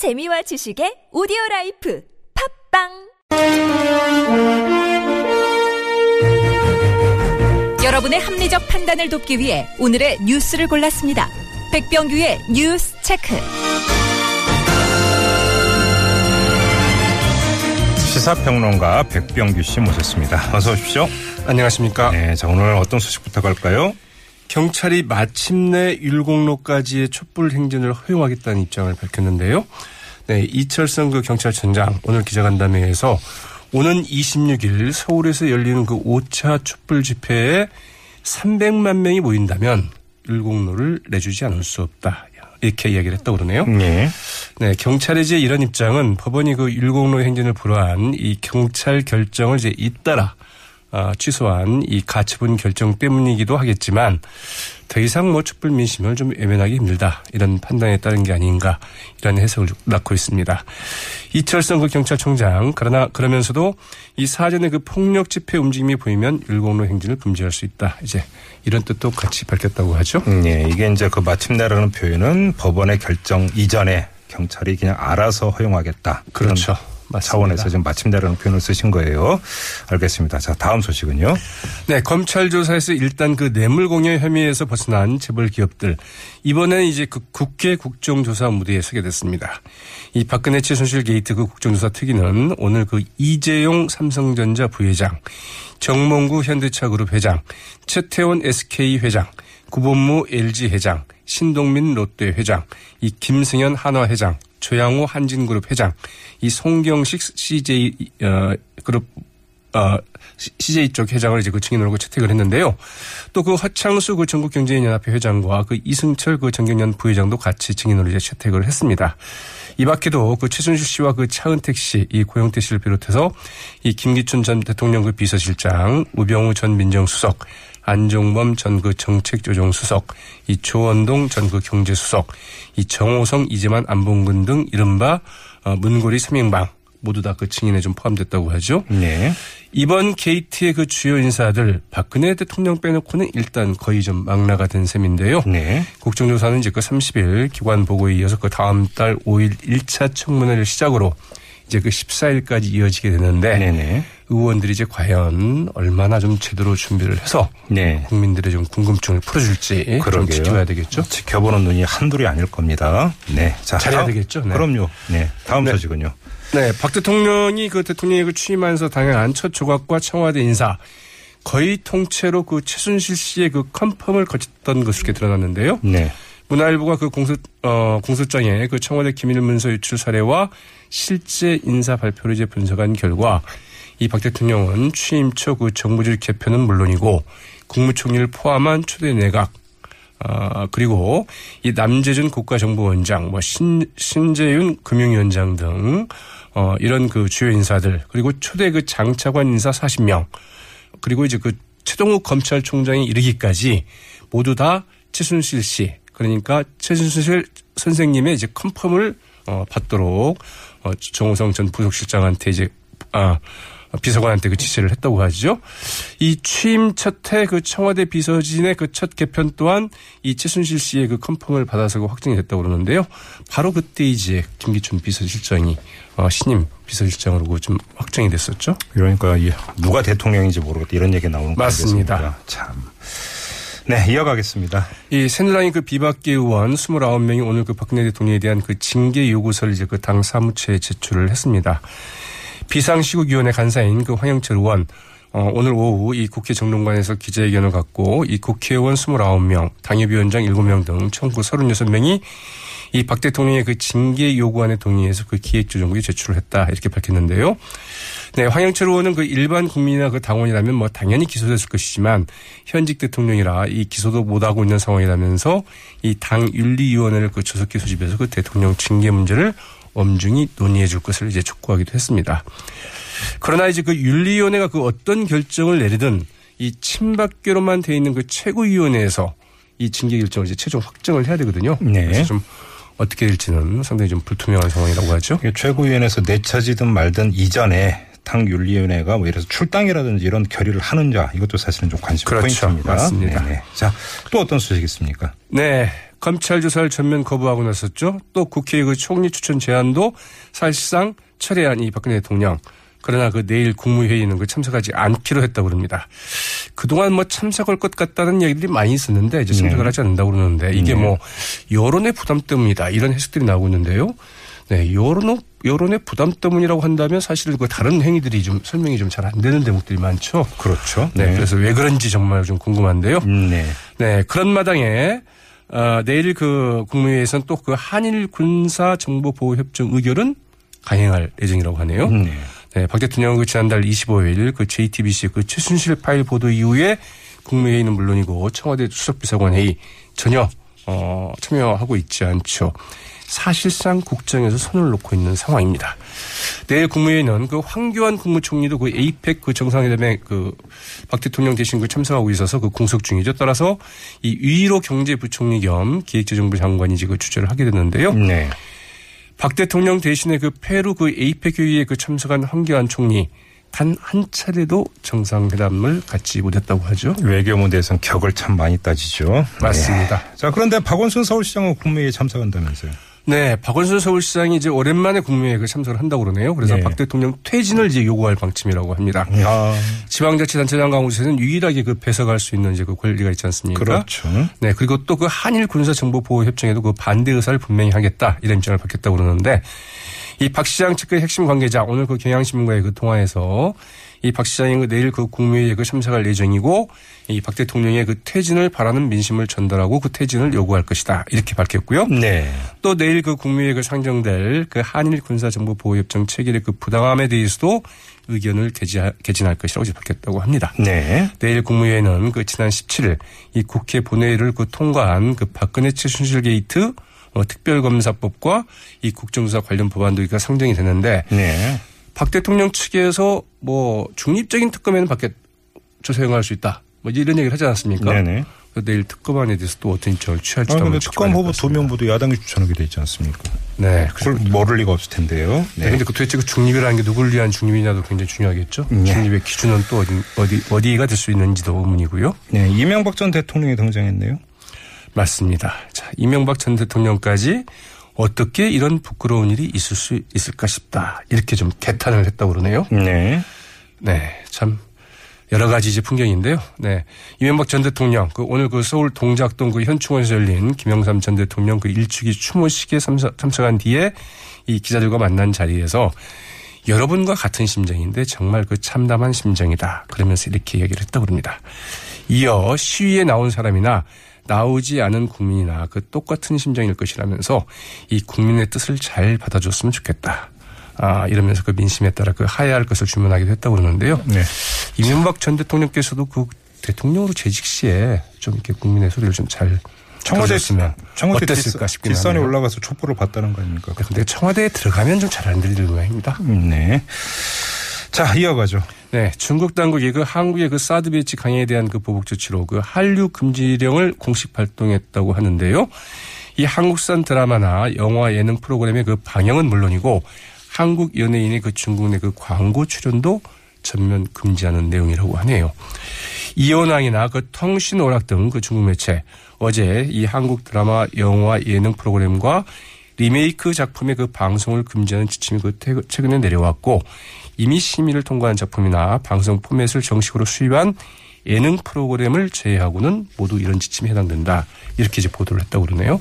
재미와 지식의 오디오 라이프 팟빵 여러분의 합리적 판단을 돕기 위해 오늘의 뉴스를 골랐습니다. 백병규의 뉴스 체크. 시사평론가 백병규 씨 모셨습니다. 어서 오십시오. 안녕하십니까. 네, 자 오늘 어떤 소식부터 갈까요? 경찰이 마침내 율곡로까지의 촛불 행진을 허용하겠다는 입장을 밝혔는데요. 네, 이철성 그 경찰청장 오늘 기자간담회에서 오는 26일 서울에서 열리는 그 5차 촛불 집회에 300만 명이 모인다면 율곡로를 내주지 않을 수 없다. 이렇게 이야기를 했다고 그러네요. 네. 네, 경찰의 이제 이런 입장은 법원이 그 율곡로 행진을 불허한 이 경찰 결정을 이제 잇따라 아, 취소한 이 가처분 결정 때문이기도 하겠지만 더 이상 뭐 촛불 민심을 좀 외면하기 힘들다 이런 판단에 따른 게 아닌가 이런 해석을 낳고 있습니다. 이철성 그 경찰청장 그러나 그러면서도 이 사전에 그 폭력 집회 움직임이 보이면 율곡로 행진을 금지할 수 있다 이제 이런 뜻도 같이 밝혔다고 하죠. 네, 이게 이제 그 마침내라는 표현은 법원의 결정 이전에 경찰이 그냥 알아서 허용하겠다. 그렇죠. 맞습니다. 차원에서 지금 마침내라는 표현을 쓰신 거예요. 알겠습니다. 자, 다음 소식은요. 네, 검찰 조사에서 일단 그 뇌물 공여 혐의에서 벗어난 재벌 기업들 이번에는 이제 그 국회 국정조사 무대에 서게 됐습니다. 이 박근혜 최순실 게이트 그 국정조사 특위는 오늘 그 이재용 삼성전자 부회장, 정몽구 현대차그룹 회장, 최태원 SK 회장, 구본무 LG 회장, 신동빈 롯데 회장, 이 김승연 한화 회장, 조양호 한진그룹 회장, 이 손경식 CJ 어, 그룹 어, CJ 쪽 회장을 이제 그 증인으로 채택을 했는데요. 또 그 허창수 그 전국경제인연합회 회장과 그 이승철 그 정경련 부회장도 같이 증인으로 이제 채택을 했습니다. 이 밖에도 그 최순실 씨와 그 차은택 씨, 이 고영태 씨를 비롯해서 이 김기춘 전 대통령 그 비서실장, 우병우 전 민정수석, 안종범 전 그 정책조정수석, 이 조원동 전 그 경제수석, 이 정호성 이재만 안봉근 등 이른바 어, 문고리 삼인방 모두 다 그 증인에 좀 포함됐다고 하죠. 네. 이번 게이트의 그 주요 인사들 박근혜 대통령 빼놓고는 일단 거의 좀 망라가 된 셈인데요. 네. 국정조사는 이제 그 30일 기관 보고에 이어서 그 다음 달 5일 1차 청문회를 시작으로 이제 그 14일까지 이어지게 되는데 네네. 의원들이 이제 과연 얼마나 좀 제대로 준비를 해서 네. 국민들의 좀 궁금증을 풀어줄지 좀 그러게요. 지켜봐야 되겠죠. 지켜보는 눈이 한둘이 아닐 겁니다. 네. 자. 잘해야 다음- 되겠죠. 네. 그럼요. 네. 다음 네. 소식은요. 네, 박 대통령이 그 대통령이 그 취임하면서 당연한 첫 조각과 청와대 인사 거의 통째로 그 최순실 씨의 그 컨펌을 거쳤던 것으로 드러났는데요. 네. 문화일보가 그 공소 어 공소장에 그 청와대 기밀 문서 유출 사례와 실제 인사 발표를 이제 분석한 결과 이 박 대통령은 취임 초 그 정부질 개편은 물론이고 국무총리를 포함한 초대 내각 아, 그리고 이 남재준 국가정보원장, 뭐 신, 신재윤 금융위원장 등, 어, 이런 그 주요 인사들, 그리고 초대 그 장차관 인사 40명, 그리고 이제 그 최동욱 검찰총장이 이르기까지 모두 다 최순실 씨, 그러니까 최순실 선생님의 이제 컨펌을 어, 받도록 어, 정호성 전 부속실장한테 이제 아, 비서관한테 그 지시를 했다고 하죠. 이 취임 첫해 그 청와대 비서진의 그 첫 개편 또한 이 최순실 씨의 그 컨펌을 받아서 그 확정이 됐다고 그러는데요. 바로 그때 이제 김기춘 비서실장이 어, 신임 비서실장으로 그좀 확정이 됐었죠. 그러니까 이 누가 대통령인지 모르겠다 이런 얘기 나오는 거 맞습니다. 참. 네, 이어가겠습니다. 이 새누리당의 그 비박계 의원 29명이 오늘 그 박근혜 대통령에 대한 그 징계 요구서를 이제 그 당 사무처에 제출을 했습니다. 비상시국위원회 간사인 그 황영철 의원 어, 오늘 오후 이 국회 정론관에서 기자회견을 갖고 이 국회의원 29명, 당협위원장 7명 등총그 36명이 이 박 대통령의 그 징계 요구안에 동의해서 그 기획조정국에 제출을 했다 이렇게 밝혔는데요. 네, 황영철 의원은 그 일반 국민이나 그 당원이라면 뭐 당연히 기소됐을 것이지만 현직 대통령이라 이 기소도 못 하고 있는 상황이라면서 이 당 윤리위원회를 그 조속히 소집해서 그 대통령 징계 문제를 엄중히 논의해 줄 것을 이제 촉구하기도 했습니다. 그러나 이제 그 윤리위원회가 그 어떤 결정을 내리든 이 친박계로만 돼 있는 그 최고위원회에서 이 징계 결정을 이제 최종 확정을 해야 되거든요. 네. 그래서 좀 어떻게 될지는 상당히 좀 불투명한 상황이라고 하죠. 최고위원회에서 내쳐지든 말든 이전에 당 윤리위원회가 뭐 들어서 출당이라든지 이런 결의를 하는지 이것도 사실은 좀 관심 그렇죠. 포인트입니다. 맞습니다. 네네. 자, 또 어떤 소식이 있습니까? 네. 검찰 조사를 전면 거부하고 나섰죠. 또 국회의 그 총리 추천 제안도 사실상 철회한 이 박근혜 대통령. 그러나 그 내일 국무회의는 그 참석하지 않기로 했다고 그럽니다. 그동안 뭐 참석할 것 같다는 얘기들이 많이 있었는데 이제 참석을 네. 하지 않는다고 그러는데 이게 네. 뭐 여론의 부담 때문이다 이런 해석들이 나오고 있는데요. 네, 여론 여론의 부담 때문이라고 한다면 사실은 그 다른 행위들이 좀 설명이 좀 잘 안 되는 대목들이 많죠. 그렇죠. 네, 네. 그래서 왜 그런지 정말 좀 궁금한데요. 네. 네, 그런 마당에 어, 내일 그 국무회의에서는 또 그 한일 군사 정보 보호 협정 의결은 강행할 예정이라고 하네요. 네. 네, 박 대통령은 그 지난달 25일 그 JTBC 그 최순실 파일 보도 이후에 국무회의는 물론이고 청와대 수석비서관 회의 전혀 어, 참여하고 있지 않죠. 사실상 국정에서 손을 놓고 있는 상황입니다. 내일 국무회의는 그 황교안 국무총리도 그 에이펙 그 정상회담에 그 박 대통령 대신 그 참석하고 있어서 그 공석 중이죠. 따라서 이 위로 경제부총리 겸 기획재정부 장관이 지금 주재를 하게 됐는데요. 네. 박 대통령 대신에 그 페루 그 에이펙 회의에 그 참석한 황교안 총리 단 한 차례도 정상회담을 갖지 못했다고 하죠. 외교 문제에서는 격을 참 많이 따지죠. 맞습니다. 네. 자, 그런데 박원순 서울시장은 국무회의에 참석한다면서요. 네, 박원순 서울시장이 이제 오랜만에 국무회의에 참석을 한다고 그러네요. 그래서 네. 박 대통령 퇴진을 이제 요구할 방침이라고 합니다. 야. 지방자치단체장 강우시에는 유일하게 그 배석할 수 있는 이제 그 권리가 있지 않습니까? 그렇죠. 네, 그리고 또 그 한일 군사 정보 보호 협정에도 그 반대 의사를 분명히 하겠다 이런 입장을 밝혔다고 그러는데 이 박 시장 측의 핵심 관계자 오늘 그 경향신문과의 그 통화에서 이 박 시장이 그 내일 그 국무회의에 그 참석할 예정이고 이 박 대통령의 그 퇴진을 바라는 민심을 전달하고 그 퇴진을 요구할 것이다. 이렇게 밝혔고요. 네. 또 내일 그 국무회의에 그 상정될 그 한일 군사 정보 보호 협정 체결의 그 부당함에 대해서도 의견을 개진할 것이라고 밝혔다고 합니다. 네. 내일 국무회의는 그 지난 17일 이 국회 본회의를 그 통과한 그 박근혜 최순실 게이트 어, 특별검사법과 이 국정조사 관련 법안도 그 상정이 되는데 네. 박 대통령 측에서 뭐 중립적인 특검에는 밖에 조사 행할 수 있다. 뭐 이런 얘기를 하지 않았습니까? 네네. 내일 특검안에 대해서 또 어떤 입장을 취할지 아, 근데 특검 후보 두 명 모두 야당이 추천하게 돼 있지 않습니까? 네. 그걸 모를 리가 없을 텐데요. 네. 그런데 그 도대체 그 중립이라는 게 누굴 위한 중립이냐도 굉장히 중요하겠죠. 네. 중립의 기준은 또 어디, 어디, 어디가 될 수 있는지도 의문이고요. 네. 이명박 전 대통령이 등장했네요. 맞습니다. 자, 이명박 전 대통령까지 어떻게 이런 부끄러운 일이 있을 수 있을까 싶다. 이렇게 좀 개탄을 했다고 그러네요. 네. 네. 참 여러 가지 이제 풍경인데요. 네. 이명박 전 대통령, 그 오늘 그 서울 동작동 그 현충원에서 열린 김영삼 전 대통령 그 일주기 추모식에 참석, 참석한 뒤에 이 기자들과 만난 자리에서 여러분과 같은 심정인데 정말 그 참담한 심정이다. 그러면서 이렇게 얘기를 했다고 합니다. 이어 시위에 나온 사람이나 나오지 않은 국민이나 그 똑같은 심정일 것이라면서 이 국민의 뜻을 잘 받아줬으면 좋겠다. 아, 이러면서 그 민심에 따라 그 하야할 것을 주문하기도 했다고 그러는데요. 네. 이명박 전 대통령께서도 그 대통령으로 재직 시에 좀 이렇게 국민의 소리를 좀 잘 청와대 으면 청와대 어땠을까 싶긴 뒷산에. 올라가서 촛불을 봤다는 거 아닙니까? 그런데 청와대에 들어가면 좀 잘 안 들리는 모양입니다. 음, 네. 자, 이어가죠. 네. 중국 당국이 그 한국의 그 사드 배치 강행에 대한 그 보복 조치로 그 한류 금지령을 공식 발동했다고 하는데요. 이 한국산 드라마나 영화 예능 프로그램의 그 방영은 물론이고 한국 연예인의 그 중국 내 그 광고 출연도 전면 금지하는 내용이라고 하네요. 이혼왕이나 그 통신 오락 등 그 중국 매체 어제 이 한국 드라마, 영화, 예능 프로그램과 리메이크 작품의 그 방송을 금지하는 지침이 그 최근에 내려왔고 이미 심의를 통과한 작품이나 방송 포맷을 정식으로 수입한 예능 프로그램을 제외하고는 모두 이런 지침에 해당된다. 이렇게 이제 보도를 했다고 그러네요.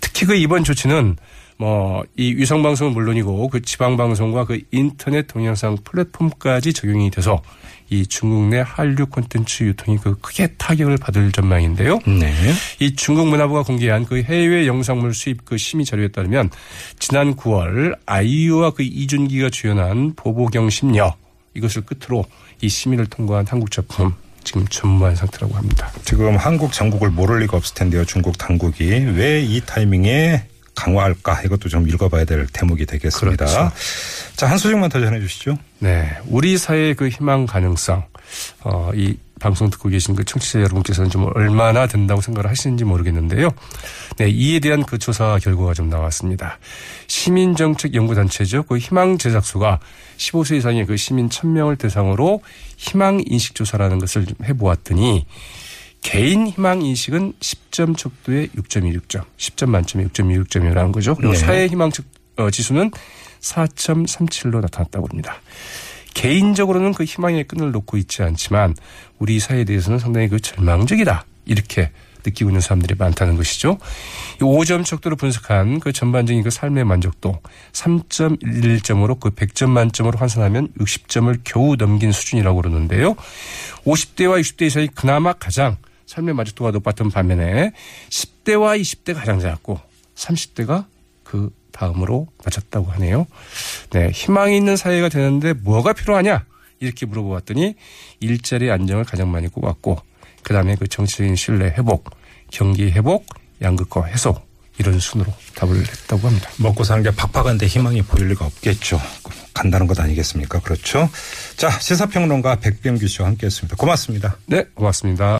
특히 그 이번 조치는 뭐 이 위성 방송은 물론이고 그 지방 방송과 그 인터넷 동영상 플랫폼까지 적용이 돼서 이 중국 내 한류 콘텐츠 유통이 그 크게 타격을 받을 전망인데요. 네. 이 중국 문화부가 공개한 그 해외 영상물 수입 그 심의 자료에 따르면 지난 9월 아이유와 그 이준기가 주연한 보보경 심녀 이것을 끝으로 이 심의를 통과한 한국 작품 지금 전무한 상태라고 합니다. 지금 한국 전국을 모를 리가 없을 텐데요. 중국 당국이 왜 이 타이밍에 강화할까 이것도 좀 읽어봐야 될 대목이 되겠습니다. 그렇죠. 자, 한 소식만 더 전해 주시죠. 네. 우리 사회의 그 희망 가능성, 어, 이 방송 듣고 계신 그 청취자 여러분께서는 좀 얼마나 된다고 생각을 하시는지 모르겠는데요. 네. 이에 대한 그 조사 결과가 좀 나왔습니다. 시민정책연구단체죠. 그 희망 제작소가 15세 이상의 그 시민 1000명을 대상으로 희망 인식조사라는 것을 좀 해보았더니 개인 희망 인식은 10점 척도에 6.26점, 10점 만점에 6.26점이라는 거죠. 그리고 네. 사회 희망 척- 어, 지수는 4.37로 나타났다고 합니다. 개인적으로는 그 희망의 끈을 놓고 있지 않지만 우리 사회에 대해서는 상당히 그 절망적이다. 이렇게 느끼고 있는 사람들이 많다는 것이죠. 이 5점 척도로 분석한 그 전반적인 그 삶의 만족도 3.11점으로 그 100점 만점으로 환산하면 60점을 겨우 넘긴 수준이라고 그러는데요. 50대와 60대 이상이 그나마 가장 삶의 만족도가 높았던 반면에 10대와 20대가 가장 작았고 30대가 그 다음으로 맞췄다고 하네요. 네, 희망이 있는 사회가 되는데 뭐가 필요하냐? 이렇게 물어보았더니 일자리 안정을 가장 많이 꼽았고 그다음에 그 정치적인 신뢰 회복, 경기 회복, 양극화 해소 이런 순으로 답을 했다고 합니다. 먹고 사는 게 팍팍한데 희망이 보일 리가 없겠죠. 간다는 것 아니겠습니까? 그렇죠. 자, 시사평론가 백병규 씨와 함께 했습니다. 고맙습니다. 네, 고맙습니다.